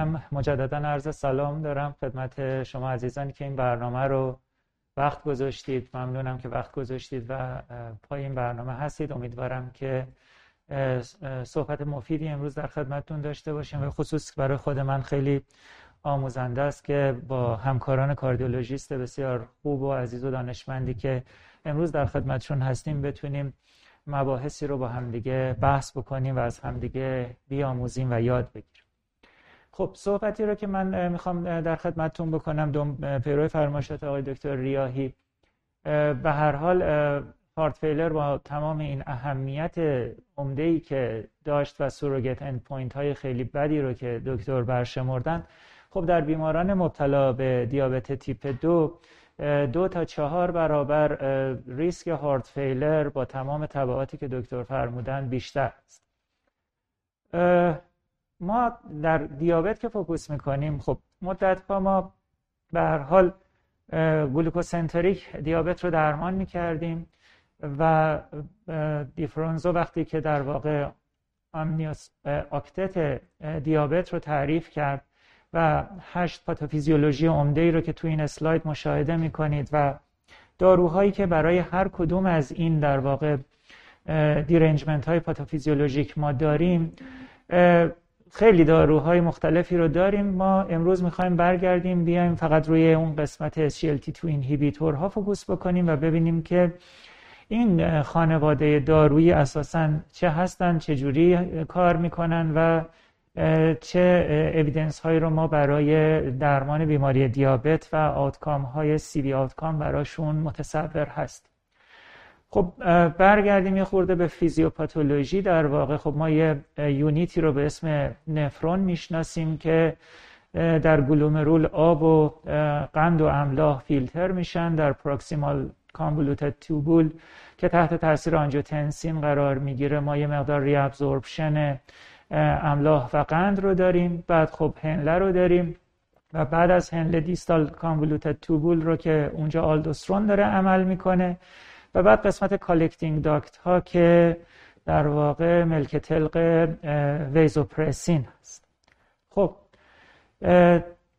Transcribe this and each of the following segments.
هم مجددا عرض سلام دارم خدمت شما عزیزانی که این برنامه رو وقت گذاشتید. ممنونم که وقت گذاشتید و پای این برنامه هستید. امیدوارم که صحبت مفیدی امروز در خدمتتون داشته باشیم و خصوص برای خود من خیلی آموزنده است که با همکاران کاردیولوژیست بسیار خوب و عزیز و دانشمندی که امروز در خدمتشون هستیم بتونیم مباحثی رو با همدیگه بحث بکنیم و از همدیگه بیاموزیم و یاد بگیریم. خب صحبتی رو که من می‌خوام در خدمتتون بکنم دوم پیروی فرمایشات آقای دکتر ریاهی. به هر حال heart failure با تمام این اهمیت عمده ای که داشت و surrogate end point های خیلی بدی رو که دکتر برشمردن خب در بیماران مبتلا به دیابت تیپ دو دو تا چهار برابر ریسک heart failure با تمام تبعاتی که دکتر فرمودن بیشتر است. ما در دیابت که focus می‌کنیم خب مدت ها ما به هر حال glucocentric دیابت رو درمان می‌کردیم و DeFronzo وقتی که در واقع ominous octet دیابت رو تعریف کرد و هشت پاتوفیزیولوژی عمده ای رو که تو این اسلاید مشاهده می‌کنید و داروهایی که برای هر کدوم از این در واقع derangement های پاتوفیزیولوژیک ما داریم خیلی داروهای مختلفی رو داریم. ما امروز می‌خوایم برگردیم بیایم فقط روی اون قسمت SGLT2 inhibitor ها focus بکنیم و ببینیم که این خانواده دارویی اساسا چه هستن چه جوری کار می‌کنن و چه evidence هایی رو ما برای درمان بیماری دیابت و outcome های CV outcome براشون متصور هست. خب برگردیم یه خورده به فیزیوپاتولوژی. در واقع خب ما یه یونیتی رو به اسم نفرون می‌شناسیم که در گلومرول آب و قند و املاح فیلتر میشن. در پروکسیمال کانولوتد توبول که تحت تاثیر آنجوتنسین قرار می‌گیره. ما یه مقدار ریابزوربشن املاح و قند رو داریم. بعد خب هنله رو داریم. و بعد از هنله دیستال کانولوتد توبول رو که اونجا آلدوسترون داره عمل می‌کنه. و بعد قسمت collecting duct ها که در واقع ملک طلق وازوپرسین هست. خب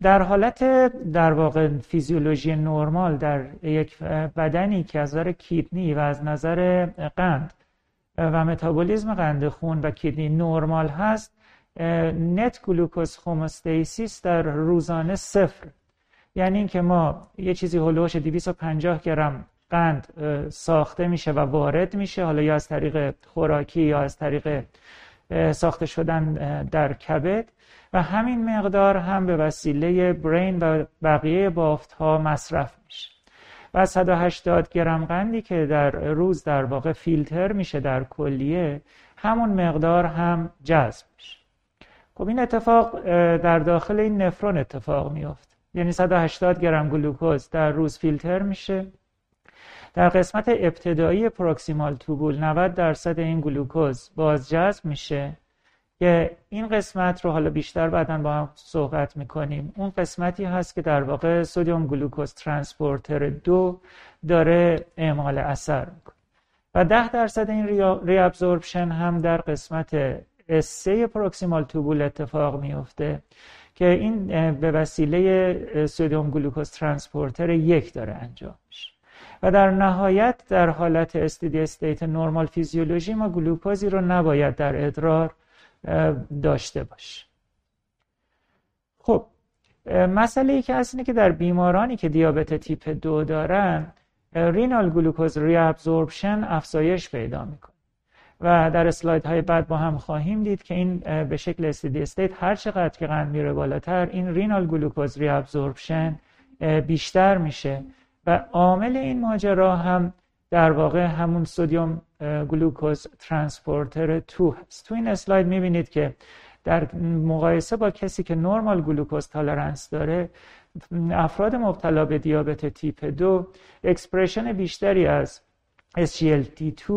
در حالت در واقع فیزیولوژی نرمال در یک بدنی که از نظر kidney و از نظر قند و متابولیزم قند خون و kidney نرمال هست net glucose homeostasis در روزانه صفر. یعنی اینکه ما یه چیزی هلوش 250 گرم قند ساخته میشه و وارد میشه. حالا یا از طریق خوراکی یا از طریق ساخته شدن در کبد. و همین مقدار هم به وسیله برین و بقیه بافت ها مصرف میشه. و 180 گرم قندی که در روز در واقع فیلتر میشه در کلیه همون مقدار هم جذب میشه. خب این اتفاق در داخل این نفرون اتفاق میافته یعنی 180 گرم گلوکوز در روز فیلتر میشه. در قسمت ابتدایی proximal tubule 90 درصد این گلوکوز باز جذب میشه. که این قسمت رو حالا بیشتر بعدا با هم صحبت می‌کنیم. اون قسمتی هست که در واقع sodium glucose transporter دو داره اعمال اثر می‌کنه. و ده درصد این reabsorption هم در قسمت S3 proximal tubule اتفاق میفته که این به وسیله sodium glucose transporter یک داره انجام میشه. و در نهایت در حالت steady state normal physiology ما گلوکوزی رو نباید در ادرار داشته باشه خب مسئله ای که هست اینه که در بیمارانی که دیابت تیپ دو دارن renal glucose reabsorption افزایش پیدا می‌کنه. و در اسلاید های بعد با هم خواهیم دید که این به شکل steady state هر چقدر که قند میره بالاتر این renal glucose reabsorption بیشتر میشه. و عامل این ماجرا هم در واقع همون sodium glucose transporter 2 هست. تو این اسلاید می‌بینید که در مقایسه با کسی که normal glucose tolerance داره افراد مبتلا به دیابت تیپ دو expression بیشتری از SGLT2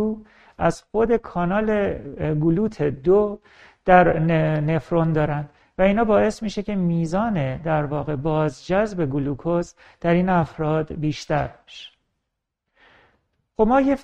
از خود کانال GLUT دو در نفرون دارن. و اینا باعث میشه که میزان در واقع بازجذب گلوکوز در این افراد بیشتر بشه خب ما یه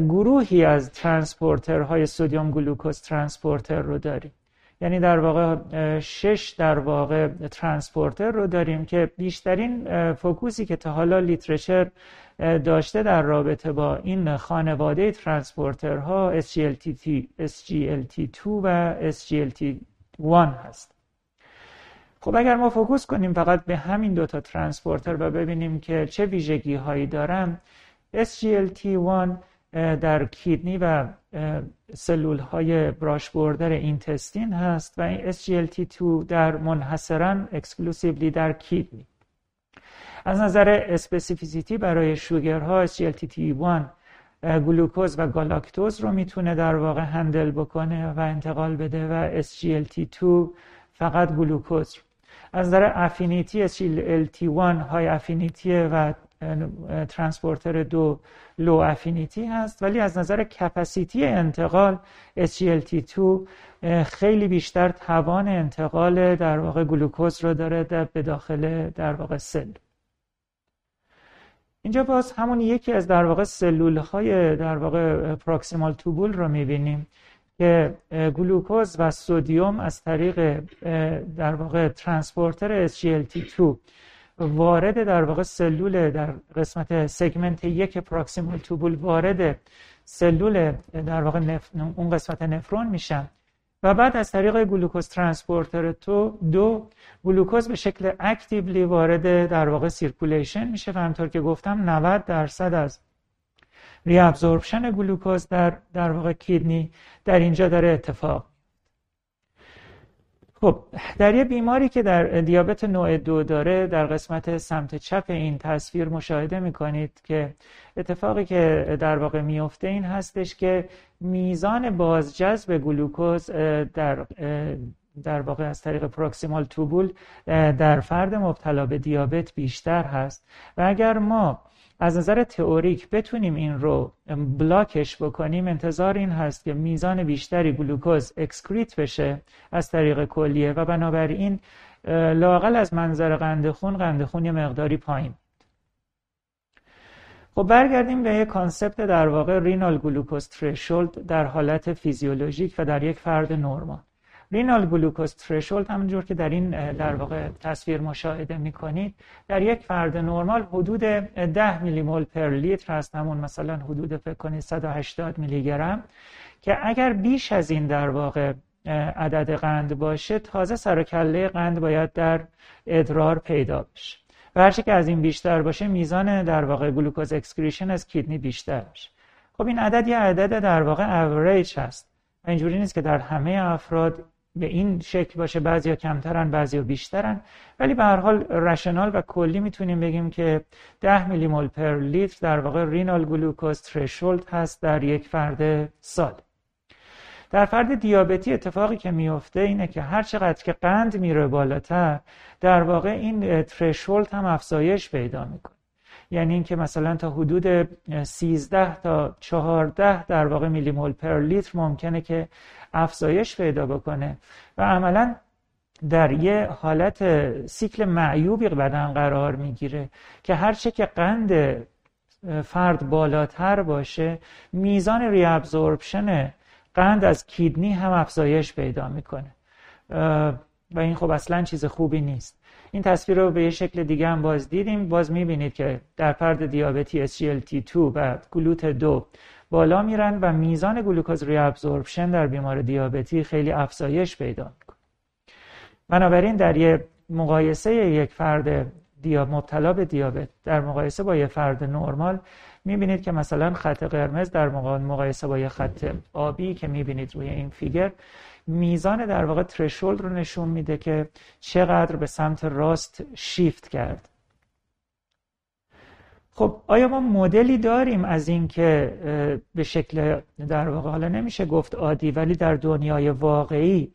گروهی از transporter های sodium glucose transporter رو داریم. یعنی در واقع شش در واقع transporter رو داریم که بیشترین focus ی که تا حالا literature داشته در رابطه با این خانواده transporter ها SGLT2, SGLT2 و SGLT1 هست. خب اگر ما focus کنیم فقط به همین دوتا transporter و ببینیم که چه ویژگی هایی دارن SGLT1 در kidney و سلول های brush border intestine هست و این SGLT2 در منحصرا exclusively در kidney. از نظر specificity برای sugar ها SGLT1 گلوکوز و گالاکتوز رو می‌تونه در واقع handle بکنه و انتقال بده و SGLT2 فقط گلوکوز از نظر affinity SGLT1 high affinity و transporter دو low affinity هست. ولی از نظر capacity انتقال SGLT2 خیلی بیشتر توان انتقال در واقع گلوکوز رو داره در به داخل در واقع cell. اینجا باز همون یکی از در واقع سلول های در واقع proximal tubule رو می‌بینیم. که گلوکوز و sodium از طریق در واقع transporter SGLT2 وارد در واقع سلول در قسمت segment یک proximal tubule وارد سلول در واقع نف... اون قسمت نفرون میشن. و بعد از طریق glucose transporter two دو گلوکوز به شکل actively وارد در واقع circulation میشه. و همطور که گفتم 90 درصد از reabsorption گلوکوز در در واقع kidney در اینجا داره اتفاق. خب در یه بیماری که در دیابت نوع دو داره در قسمت سمت چپ این تصویر مشاهده می‌کنید که اتفاقی که در واقع میفته این هستش که میزان بازجذب گلوکوز در در واقع از طریق proximal tubule در فرد مبتلا به دیابت بیشتر هست. و اگر ما از نظر تئوریک بتونیم این رو block ش بکنیم انتظار این هست که میزان بیشتری گلوکوز excrete بشه از طریق کلیه و بنابراین لاقل از منظر قند خون قند خون یه مقداری پایین. خب برگردیم به یک concept در واقع renal glucose threshold در حالت فیزیولوژیک و در یک فرد نرمال. renal glucose threshold همونجور که در این در واقع تصویر مشاهده می‌کنید در یک فرد نرمال حدود 10 میلی مول per لیتر هست. همون مثلا حدود فکر کنید 180 میلی گرم که اگر بیش از این در واقع عدد قند باشه تازه سر و کله قند باید در ادرار پیدا بشه. و هرچی که از این بیشتر باشه میزان در واقع glucose excretion از kidney بیشتر بشه خب این عدد یه عدد در واقع اوریج هست. اینجوری نیست که در همه افراد به این شکل باشه بعضیا کمترن بعضیا بیشترن. ولی به هر حال rational و کلی می‌تونیم بگیم که 10 میلی مول per لیتر در واقع renal glucose threshold هست در یک فرد سالم. در فرد دیابتی اتفاقی که میفته اینه که هر چقدر که قند میره بالاتر در واقع این ترشولد هم افزایش پیدا می‌کنه. یعنی اینکه مثلا تا حدود 13 تا 14 در واقع میلی مول پر لیتر ممکنه که افزایش پیدا بکنه. و عملا در یه حالت سیکل معیوبی بدن قرار می‌گیره که هرچه که قند فرد بالاتر باشه میزان ریابزوربشن قند از کیدنی هم افزایش پیدا می‌کنه. و این خب اصلا چیز خوبی نیست. این تصویر رو به یه شکل دیگه هم باز دیدیم. باز می‌بینید که در فرد دیابتی SGLT2 و گلوت دو بالا میرن و میزان گلوکوز ریابزوربشن در بیمار دیابتی خیلی افزایش پیدا می‌کنه. بنابراین در یه مقایسه یک فرد مبتلا به دیابت در مقایسه با یه فرد نرمال می‌بینید که مثلا خط قرمز در مقایسه با یه خط آبی که می‌بینید روی این فیگر میزان در واقع ترشولد رو نشون میده که چقدر به سمت راست شیفت کرد. خب آیا ما مدلی داریم از اینکه به شکل در واقع حالا نمیشه گفت عادی ولی در دنیای واقعی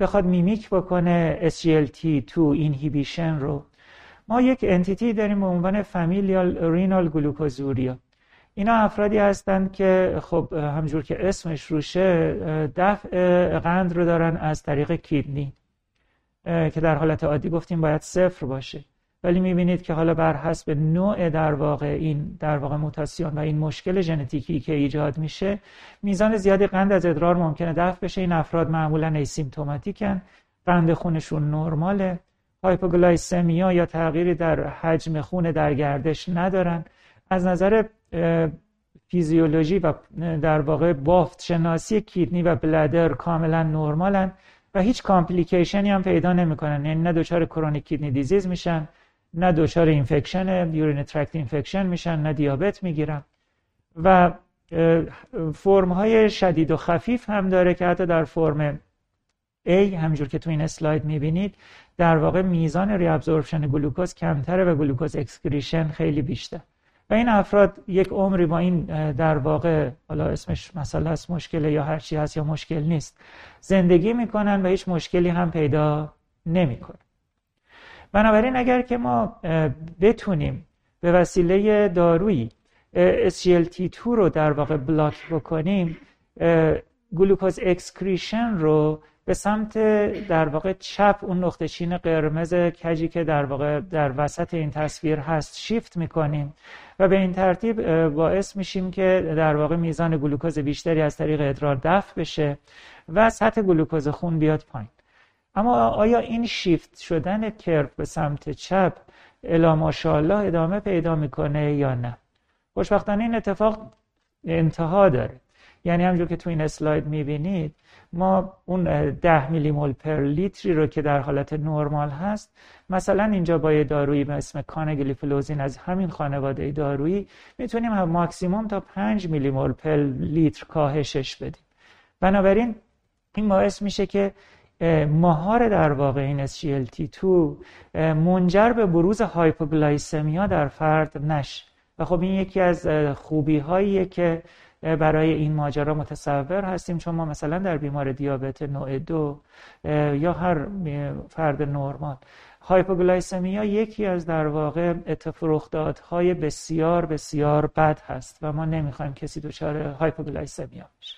بخواد میمیک بکنه SGLT2 اینهیبیشن رو؟ ما یک انتیتی داریم به عنوان فامیلیال رینال گلوکوزوریا اینا افرادی هستند که خب همجور که اسمش روشه دفع قند رو دارن از طریق کیدنی که در حالت عادی گفتیم باید صفر باشه. ولی می‌بینید که حالا بر حسب نوع در واقع این در واقع موتاسیون و این مشکل ژنتیکی که ایجاد میشه میزان زیادی قند از ادرار ممکنه دفع بشه. این افراد معمولا asymptomatic ن قند خونشون نرماله hypoglycemia یا تغییری در حجم خون در گردش ندارن. از نظر فیزیولوژی و در واقع بافت شناسی kidney و bladder کاملا نرمالن و هیچ complication ی هم پیدا نمی‌کنن. یعنی نه دچار chronic kidney disease میشن نه دچار infection urinary tract infection میشن نه دیابت می‌گیرن. و فرم های شدید و خفیف هم داره که حتی در فرم A همجور که تو این اسلاید می‌بینید در واقع میزان reabsorption گلوکوز کمتره و glucose excretion خیلی بیشتر. و این افراد یک عمری با این در واقع حالا اسمش مسئله است مشکله یا هر چی هست یا مشکل نیست زندگی می‌کنن و هیچ مشکلی هم پیدا نمی‌کنه بنابراین اگر که ما بتونیم به وسیله دارویی SGLT2 رو در واقع block بکنیم glucose excretion رو به سمت در واقع چپ اون نقطه چین قرمز کجی که در واقع در وسط این تصویر هست شیفت می‌کنیم. و به این ترتیب باعث میشیم که در واقع میزان گلوکوز بیشتری از طریق ادرار دفع بشه و سطح گلوکوز خون بیاد پایین. اما آیا این شیفت شدن curve به سمت چپ الا ماشاءالله ادامه پیدا می‌کنه یا نه؟ خوشبختانه این اتفاق انتها داره. یعنی همجور که تو این اسلاید می‌بینید ما اون ده میلی مول per لیتری رو که در حالت نرمال هست مثلا اینجا با یه دارویی به اسم canagliflozin از همین خانواده دارویی می‌تونیم ماکسیموم تا 5 میلی مول per لیتر کاهشش بدیم. بنابراین این باعث میشه که مهار در واقع این SGLT2 منجر به بروز hypoglycemia در فرد نشه. و خب این یکی از خوبی هاییه که برای این ماجرا متصور هستیم. چون ما مثلا در بیمار دیابت نوع دو یا هر فرد نرمال hypoglycemia یکی از در واقع های بسیار بسیار بد هست و ما نمی‌خوایم کسی دچار hypoglycemia بشه.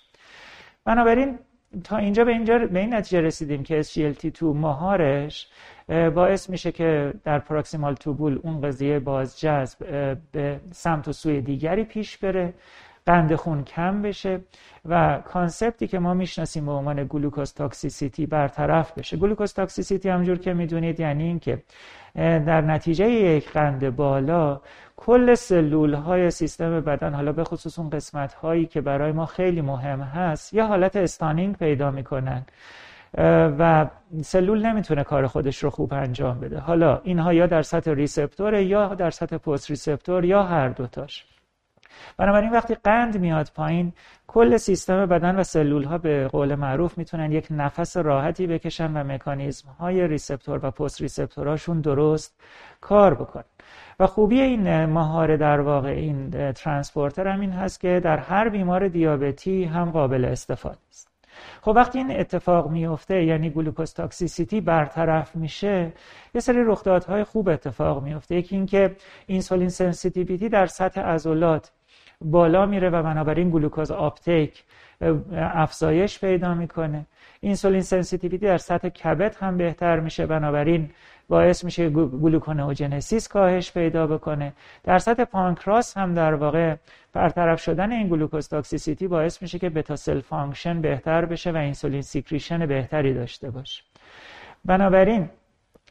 بنابراین تا اینجا به اینجا به این نتیجه رسیدیم که SGLT2 مهارش باعث میشه که در proximal tubule اون قضیه باز جذب به سمت و سوی دیگری پیش بره. قند خون کم بشه و concept ی که ما می‌شناسیم به عنوان glucose toxicity برطرف بشه. glucose toxicity همجور که می‌دونید یعنی اینکه در نتیجه یک قند بالا کل سلول های سیستم بدن حالا به خصوص اون قسمت هایی که برای ما خیلی مهم هست یا حالت stunning پیدا می‌کنن. و سلول نمی‌تونه کار خودش رو خوب انجام بده. حالا اینها یا در سطح receptor یا در سطح post receptor یا هر دوتاش بنابراین وقتی قند میاد پایین کل سیستم بدن و سلول ها به قول معروف می‌تونن یک نفس راحتی بکشن و مکانیزم های receptor و post receptor اشون درست کار بکنن. و خوبی این مهار در واقع این transporter هم این هست که در هر بیمار دیابتی هم قابل استفاده است. خب وقتی این اتفاق میفته یعنی glucose toxicity برطرف میشه یه سری رخدادهای خوب اتفاق میفته. یکی اینکه insulin sensitivity در سطح عضلات بالا میره و بنابراین glucose uptake افزایش پیدا می‌کنه. insulin sensitivity در سطح کبد هم بهتر میشه بنابراین باعث میشه gluconeogenesis کاهش پیدا بکنه. در سطح پانکراس هم در واقع برطرف شدن این glucose toxicity باعث میشه که beta cell function بهتر بشه و insulin secretion بهتری داشته باشه. بنابراین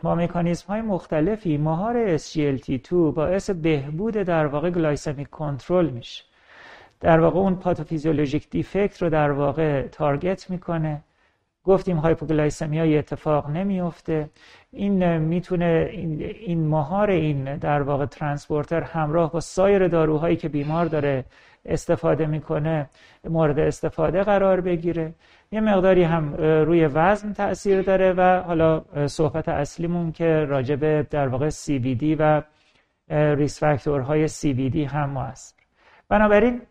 با مکانیزم های مختلفی مهار SGLT2 باعث بهبود در واقع glycemic control میشه. در واقع اون pathophysiologic defect رو در واقع target می‌کنه. گفتیم hypoglycemia یه اتفاق نمیفته این می‌تونه این, این مهار این در واقع transporter همراه با سایر داروهایی که بیمار داره استفاده می‌کنه مورد استفاده قرار بگیره. یه مقداری هم روی وزن تاثیر داره و حالا صحبت اصلیمون که راجبه در واقع CVD و ریس فاکتورهای CVD هم هست بنابراین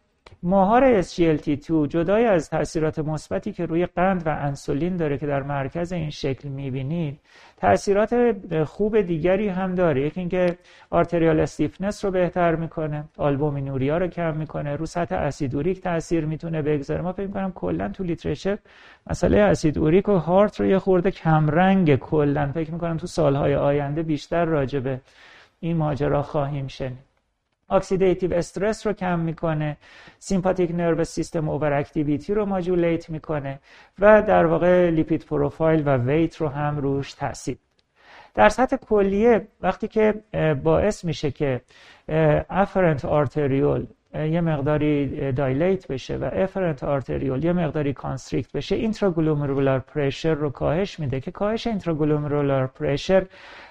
ماهار SGLT2 جدای از تاثیرات مثبتی که روی قند و انسولین داره که در مرکز این شکل می‌بینید تاثیرات خوب دیگری هم داره. یکی اینکه arterial stiffness رو بهتر می‌کنه albuminuria رو کم می‌کنه رو سطح اسید اوریک تاثیر می‌تونه بگذاره. ما فکر می‌کنم کلا تو literature مسئله اسید اوریک و heart رو یه خورده کمرنگه کلا. فکر می‌کنم تو سالهای آینده بیشتر راجبه این ماجرا خواهیم شنید. oxidative stress رو کم می‌کنه sympathetic nervous system overactivity رو modulate می‌کنه و در واقع lipid profile و weight رو هم روش تاثیر در سطح کلیه وقتی که باعث میشه که efferent arteriole یه مقداری dilate بشه و afferent arteriole یه مقداری constrict بشه intraglomerular pressure رو کاهش میده که کاهش intraglomerular pressure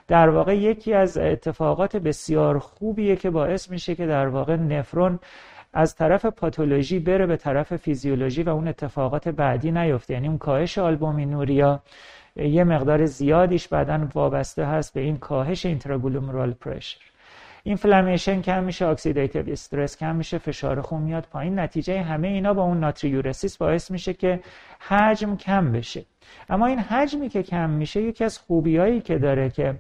در واقع یکی از اتفاقات بسیار خوبیه که باعث میشه که در واقع نفرون از طرف پاتولوژی بره به طرف فیزیولوژی و اون اتفاقات بعدی نیفته. یعنی اون کاهش albuminuria یه مقدار زیادیش بعدا وابسته هست به این کاهش intraglomerular pressure. inflammation کم میشه oxidative stress کم میشه فشار خون میاد پایین. نتیجه همه اینا با اون natriuresis باعث میشه که حجم کم بشه. اما این حجمی که کم میشه یکی از خوبیایی که داره که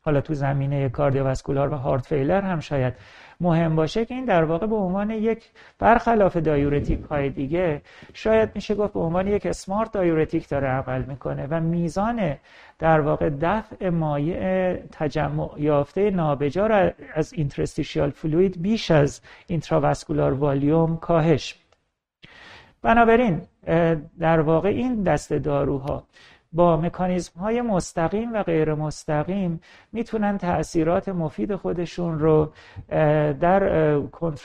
حالا تو زمینه cardiovascular و heart failure هم شاید مهم باشه که این در واقع به عنوان یک برخلاف diuretic های دیگه شاید میشه گفت به عنوان یک smart diuretic داره عمل می‌کنه و میزان در واقع دفع مایع تجمع یافته نابجا از interstitial fluid بیش از intravascular volume کاهش بنابراین در واقع این دست داروها با مکانیزم های مستقیم و غیر مستقیم می‌تونن تاثیرات مفید خودشون رو در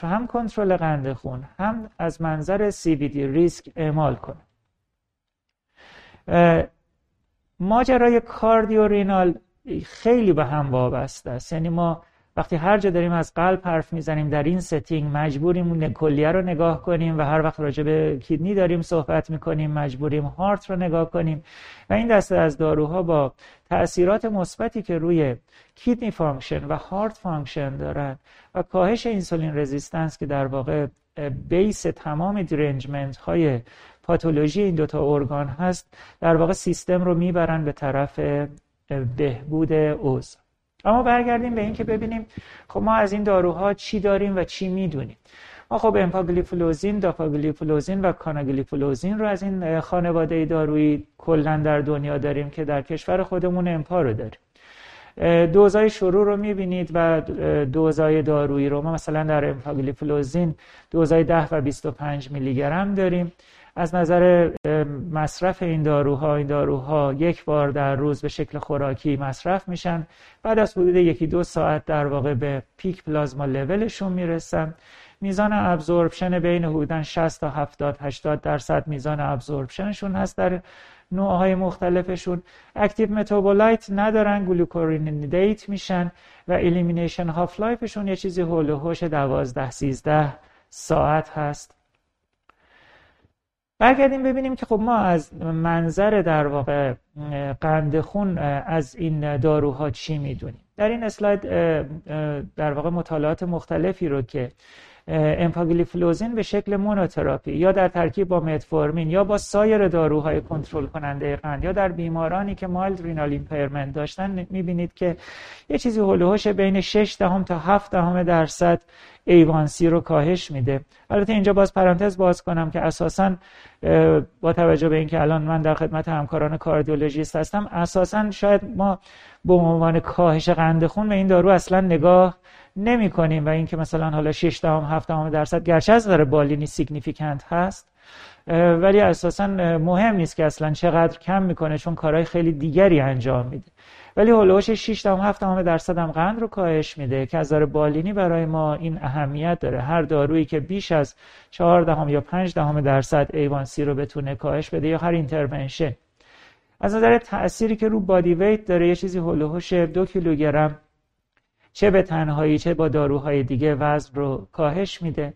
هم کنترل قند خون هم از منظر CVD risk اعمال کنن ماجرای cardiorenal خیلی به هم وابسته است. یعنی ما وقتی هر جا داریم از قلب حرف می‌زنیم در این setting مجبوریم کلیه رو نگاه کنیم و هر وقت راجع به kidney داریم صحبت می‌کنیم مجبوریم heart رو نگاه کنیم و این دسته از داروها با تاثیرات مثبتی که روی kidney function و heart function دارن و کاهش insulin resistance که در واقع base تمام derangement های پاتولوژی این دوتا ارگان هست در واقع سیستم رو می‌برن به طرف بهبود اوضاع. اما برگردیم به اینکه ببینیم خب ما از این داروها چی داریم و چی می‌دونیم. ما خب امپاگلیفلوزین، داپاگلیفلوزین و کاناگلیفلوزین رو از این خانواده دارویی کلا در دنیا داریم که در کشور خودمون امپا رو داریم. دوزای شروع رو می‌بینید و دوزای دارویی رو ما مثلا در امپاگلیفلوزین دوزای 10 و 25 میلی گرم داریم. از نظر مصرف این داروها این داروها یک بار در روز به شکل خوراکی مصرف میشن. بعد از حدود یکی دو ساعت در واقع به پیک پلازما لولشون می‌رسن. میزان ابزوربشن بین حدودا 60 تا 70 80 درصد میزان ابزوربشنشون هست در نوعهای مختلفشون. active metabolite ندارن glucuronidate میشن و elimination half-life شون یه چیزی حول و حوش 12 13 ساعت هست. برگردیم ببینیم که خب ما از منظر در واقع قند خون از این داروها چی می‌دونیم. در این اسلاید در واقع مطالعات مختلفی رو که امپاگلیفلوزین به شکل مونوتراپی یا در ترکیب با متفورمین یا با سایر داروهای کنترل کننده قند یا در بیمارانی که mild renal impairment داشتن می‌بینید که یه چیزی حول و حوش بین 6 دهم تا 7 دهم درصد A1C رو کاهش میده. البته اینجا باز پرانتز باز کنم که اساسا با توجه به اینکه الان من در خدمت همکاران کاردیولوژیست هستم اساسا شاید ما به عنوان کاهش قند خون به این دارو اصلا نگاه نمی کنیم و اینکه مثلا حالا 6 دهم 7 دهم درصد گرچه از نظر بالینی significant هست. ولی اساسا مهم نیست که اصلا چقدر کم می‌کنه چون کارهای خیلی دیگری انجام میده. ولی حول و حوش 6 تا 7 درصد هم قند رو کاهش میده که از نظر بالینی برای ما این اهمیت داره. هر دارویی که بیش از 4 دهم یا 5 دهم درصد A1C رو بتونه کاهش بده یا هر intervention. از نظر تأثیری که رو body weight داره یه چیزی حول و حوش 2 کیلوگرم چه به تنهایی چه با داروهای دیگه وزن رو کاهش میده.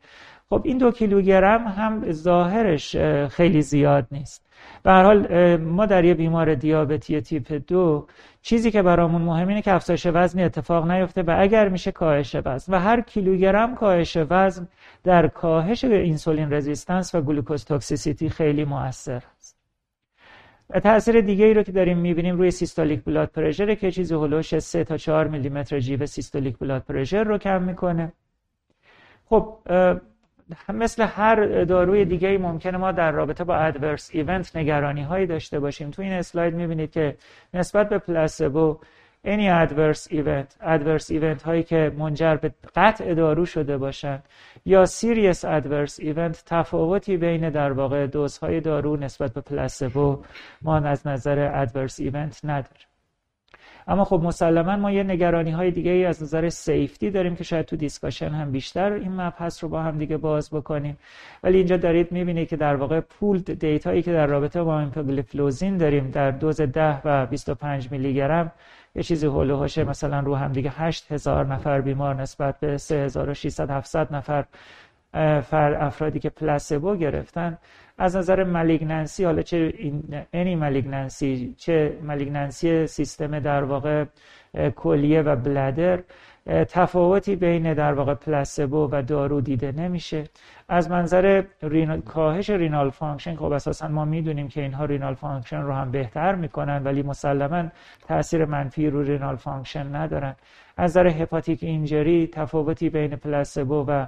خب این دو کیلوگرم هم ظاهرش خیلی زیاد نیست. به هر حال ما در یه بیمار دیابتی تیپ دو چیزی که برامون مهم اینه که افزایش وزن اتفاق نیفته و اگر میشه کاهش وزن و هر کیلوگرم کاهش وزن در کاهش insulin resistance و glucose toxicity خیلی موثر است. تاثیر دیگه ای رو که داریم می‌بینیم روی systolic blood pressure که چیزی هلوش 3 تا 4 میلیمتر جیوه systolic blood pressure رو کم می‌کنه. خب مثل هر داروی دیگه ای ممکنه ما در رابطه با adverse event نگرانی هایی داشته باشیم. تو این اسلاید می‌بینید که نسبت به placebo any adverse event adverse event هایی که منجر به قطع دارو شده باشند یا serious adverse event تفاوتی بین در واقع دوزهای دارو نسبت به placebo ما از نظر adverse event نداریم اما خب مسلما ما یه نگرانی های دیگه ای از نظر safety داریم که شاید تو discussion هم بیشتر این مبحث رو با هم دیگه باز بکنیم. ولی اینجا دارید می‌بینید که در واقع pooled data یی که در رابطه با امپاگلیفلوزین داریم در دوز 10 و 25 میلی گرم یه چیزی حول و حوشه مثلا رو هم دیگه 8000 نفر بیمار نسبت به 3600 700 نفر. افرادی که placebo گرفتن. از نظر malignancy حالا چه any malignancy چه malignancy سیستم در واقع کلیه و bladder تفاوتی بین در واقع placebo و دارو دیده نمیشه. از منظر کاهش renal function خب اساسا ما می‌دونیم که اینها renal function رو هم بهتر می‌کنن ولی مسلما تاثیر منفی رو renal function ندارن. از نظر hepatic injury تفاوتی بین placebo و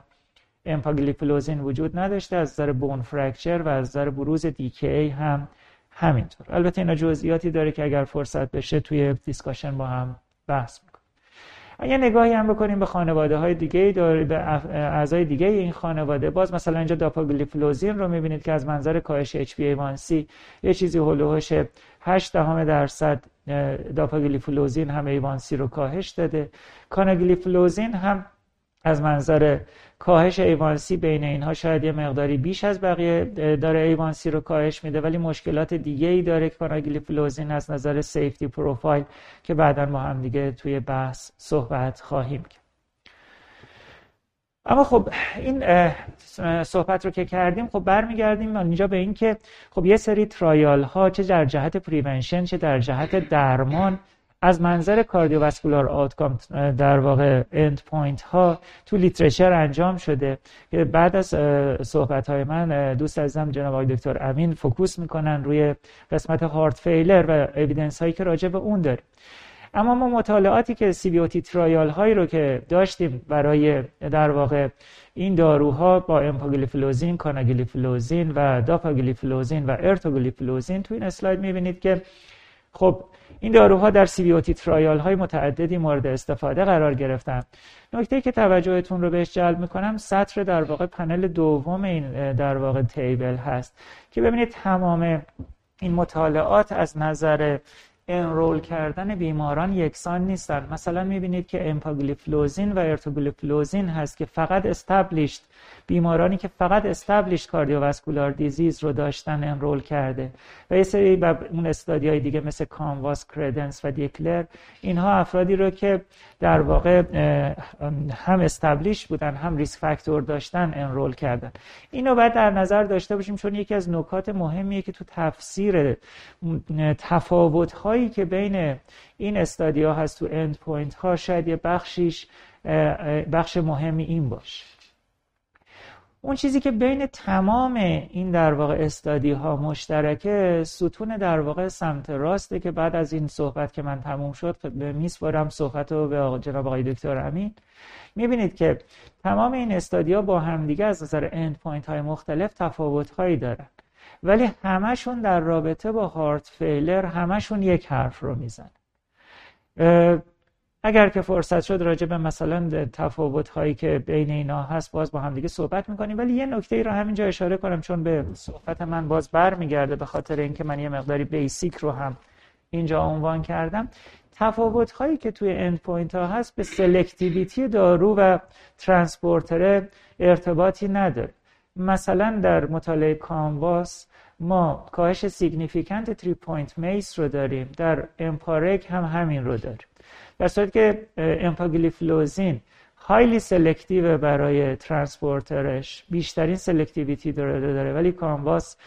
امپاگلیفلوزین وجود نداشته از نظر bone fracture و از نظر بروز DKA هم همینطور. البته اینا جزئیاتی داره که اگر فرصت بشه توی discussion با هم بحث می‌کنیم. اگه نگاهی هم بکنیم به خانواده های دیگه داره به اعضای دیگه این خانواده باز مثلا اینجا داپاگلیفلوزین رو می‌بینید که از منظر کاهش HbA1c یه چیزی حول و حوش 8 دهم درصد داپاگلیفلوزین هم A1C رو کاهش داده. کاناگلیفلوزین هم از منظر کاهش A1C بین اینها شاید یه مقداری بیش از بقیه داره A1C رو کاهش میده ولی مشکلات دیگه ای داره که از نظر safety profile که بعدا ما هم دیگه توی بحث صحبت خواهیم کرد. اما خب این صحبت رو که کردیم خب برمیگردیم اینجا به اینکه خب یه سری trial ها چه در جهت prevention چه در جهت درمان از منظر cardiovascular outcome در واقع end point ها تو literature انجام شده. که بعد از صحبت های من دوست عزیزم جناب آقای دکتر امین focus می‌کنن روی قسمت heart failure و evidence هایی که راجع به اون داریم. اما ما مطالعاتی که CVOT trial هایی رو که داشتیم برای در واقع این داروها با امپاگلیفلوزین، کاناگلیفلوزین و داپاگلیفلوزین و ارتوگلیفلوزین تو این اسلاید می‌بینید که خب این داروها در CVOT trial های متعددی مورد استفاده قرار گرفتن. نکته که توجهتون رو بهش جلب می‌کنم سطر در واقع پنل دوم این در واقع table هست که ببینید تمام این مطالعات از نظر enroll کردن بیماران یکسان نیستن. مثلا می‌بینید که امپاگلیفلوزین و ارتوگلیفلوزین هست که فقط established بیمارانی که فقط established cardiovascular disease رو داشتن enroll کرده. و یه سری و اون study دیگه مثل CANVAS، CREDENCE و DECLARE اینها افرادی رو که در واقع هم established بودن هم risk factor داشتن enroll کردن. اینو باید در نظر داشته باشیم چون یکی از نکات مهمیه که تو تفسیر تفاوت هایی که بین این study ا هست تو end point ها شاید یه بخشیش بخش مهمی این باشه. اون چیزی که بین تمام این در واقع study ها مشترکه ستون در واقع سمت راسته که بعد از این صحبت که من تموم شد میسپارم صحبت رو به جناب آقای دکتر امین. می‌بینید که تمام این study ا با همدیگه از نظر end point های مختلف تفاوت هایی دارن. ولی همشون در رابطه با heart failure همشون یک حرف رو میزن اگر که فرصت شد راجع به مثلا تفاوت هایی که بین اینا هست باز با هم دیگه صحبت می‌کنیم. ولی یه نکته ای رو همینجا اشاره کنم چون به صحبت من باز برمیگرده به خاطر اینکه من یه مقداری basic رو هم اینجا عنوان کردم. تفاوت هایی که توی end point ها هست به selectivity دارو و transporter ارتباطی نداره. مثلا در مطالعه CANVAS ما کاهش significant three-point MACE رو داریم. در EMPA-REG هم همین رو داریم. در صورت که امپاگلیفلوزین highly selective برای transporter ش بیشترین selectivity داره داره. ولی CANVAS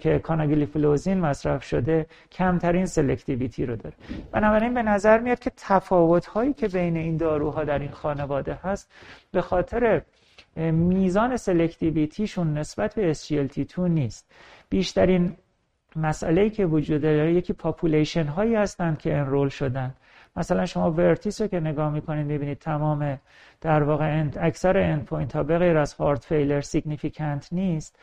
که کاناگلیفلوزین مصرف شده کمترین selectivity رو داره. بنابراین به نظر میاد که تفاوت هایی که بین این داروها در این خانواده هست به خاطر میزان selectivity شون نسبت به SGLT2 نیست. بیشترین مسئله که وجود داره یکی population هایی هستند که enroll شدن. مثلا شما VERTIS رو که نگاه می‌کنید می‌بینید تمام در واقع اکثر end point ها به غیر از heart failure significant نیست.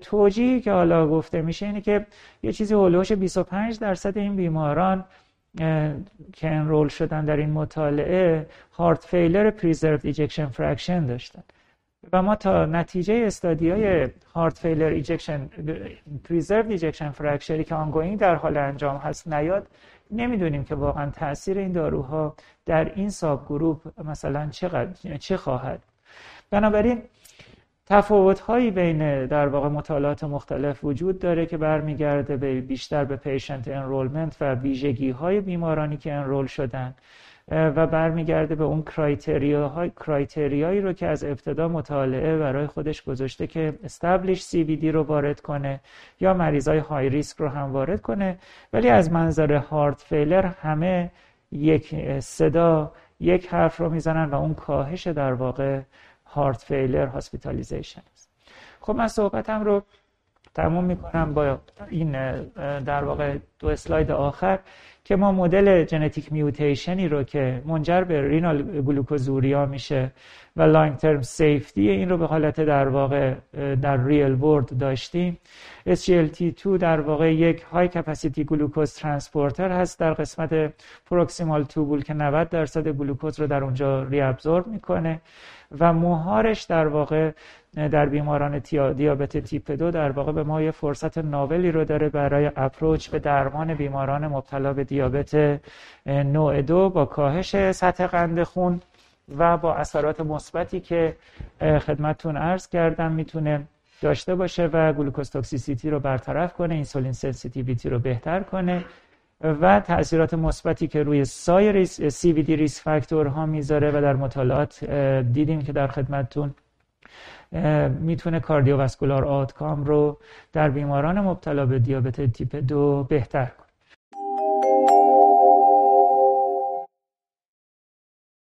توجیهی که حالا گفته میشه اینه که یه چیزی حول و حوش 25 درصد این بیماران که enroll شدن در این مطالعه heart failure preserved ejection fraction داشتن. و ما تا نتیجه study های heart failure ejection preserved ejection fraction ی که ongoing در حال انجام هست نیاد. نمی‌دونیم که واقعا تاثیر این داروها در این subgroup مثلا چقدر چه خواهد. بنابراین تفاوت هایی بین در واقع مطالعات مختلف وجود داره که برمیگرده به بیشتر به patient enrollment و ویژگی های بیمارانی که enroll شدن. و برمیگرده به اون criteria یی رو که از ابتدا مطالعه برای خودش گذاشته که establish CV رو وارد کنه یا مریضای high risk رو هم وارد کنه. ولی از منظر heart failure همه یک صدا یک حرف رو می‌زنن و اون کاهش در واقع heart failure hospitalization است. خب من صحبتم رو تموم می‌کنم با این در واقع دو اسلاید آخر. که ما مدل genetic mutation ی رو که منجر به renal glucosuria میشه و long term safety این رو به حالت در واقع در real world داشتیم. SGLT2 در واقع یک high capacity glucose transporter هست در قسمت proximal tubule که 90 درصد گلوکوز رو در اونجا reabsorb می‌کنه و مهارش در واقع در بیماران دیابت تیپ دو در واقع به ما یه فرصت novel ی رو داره برای approach به درمان بیماران مبتلا به دیابت نوع دو با کاهش سطح قند خون و با اثرات مثبتی که خدمتتون عرض کردم می‌تونه داشته باشه و glucose toxicity رو برطرف کنه insulin sensitivity رو بهتر کنه و تاثیرات مثبتی که روی سایر سی وی دی ریس فاکتورها می‌ذاره و در مطالعات دیدیم که در خدمتتون می‌تونه کاردیوواسکولار آتکام رو در بیماران مبتلا به دیابت تیپ دو بهتر کنه.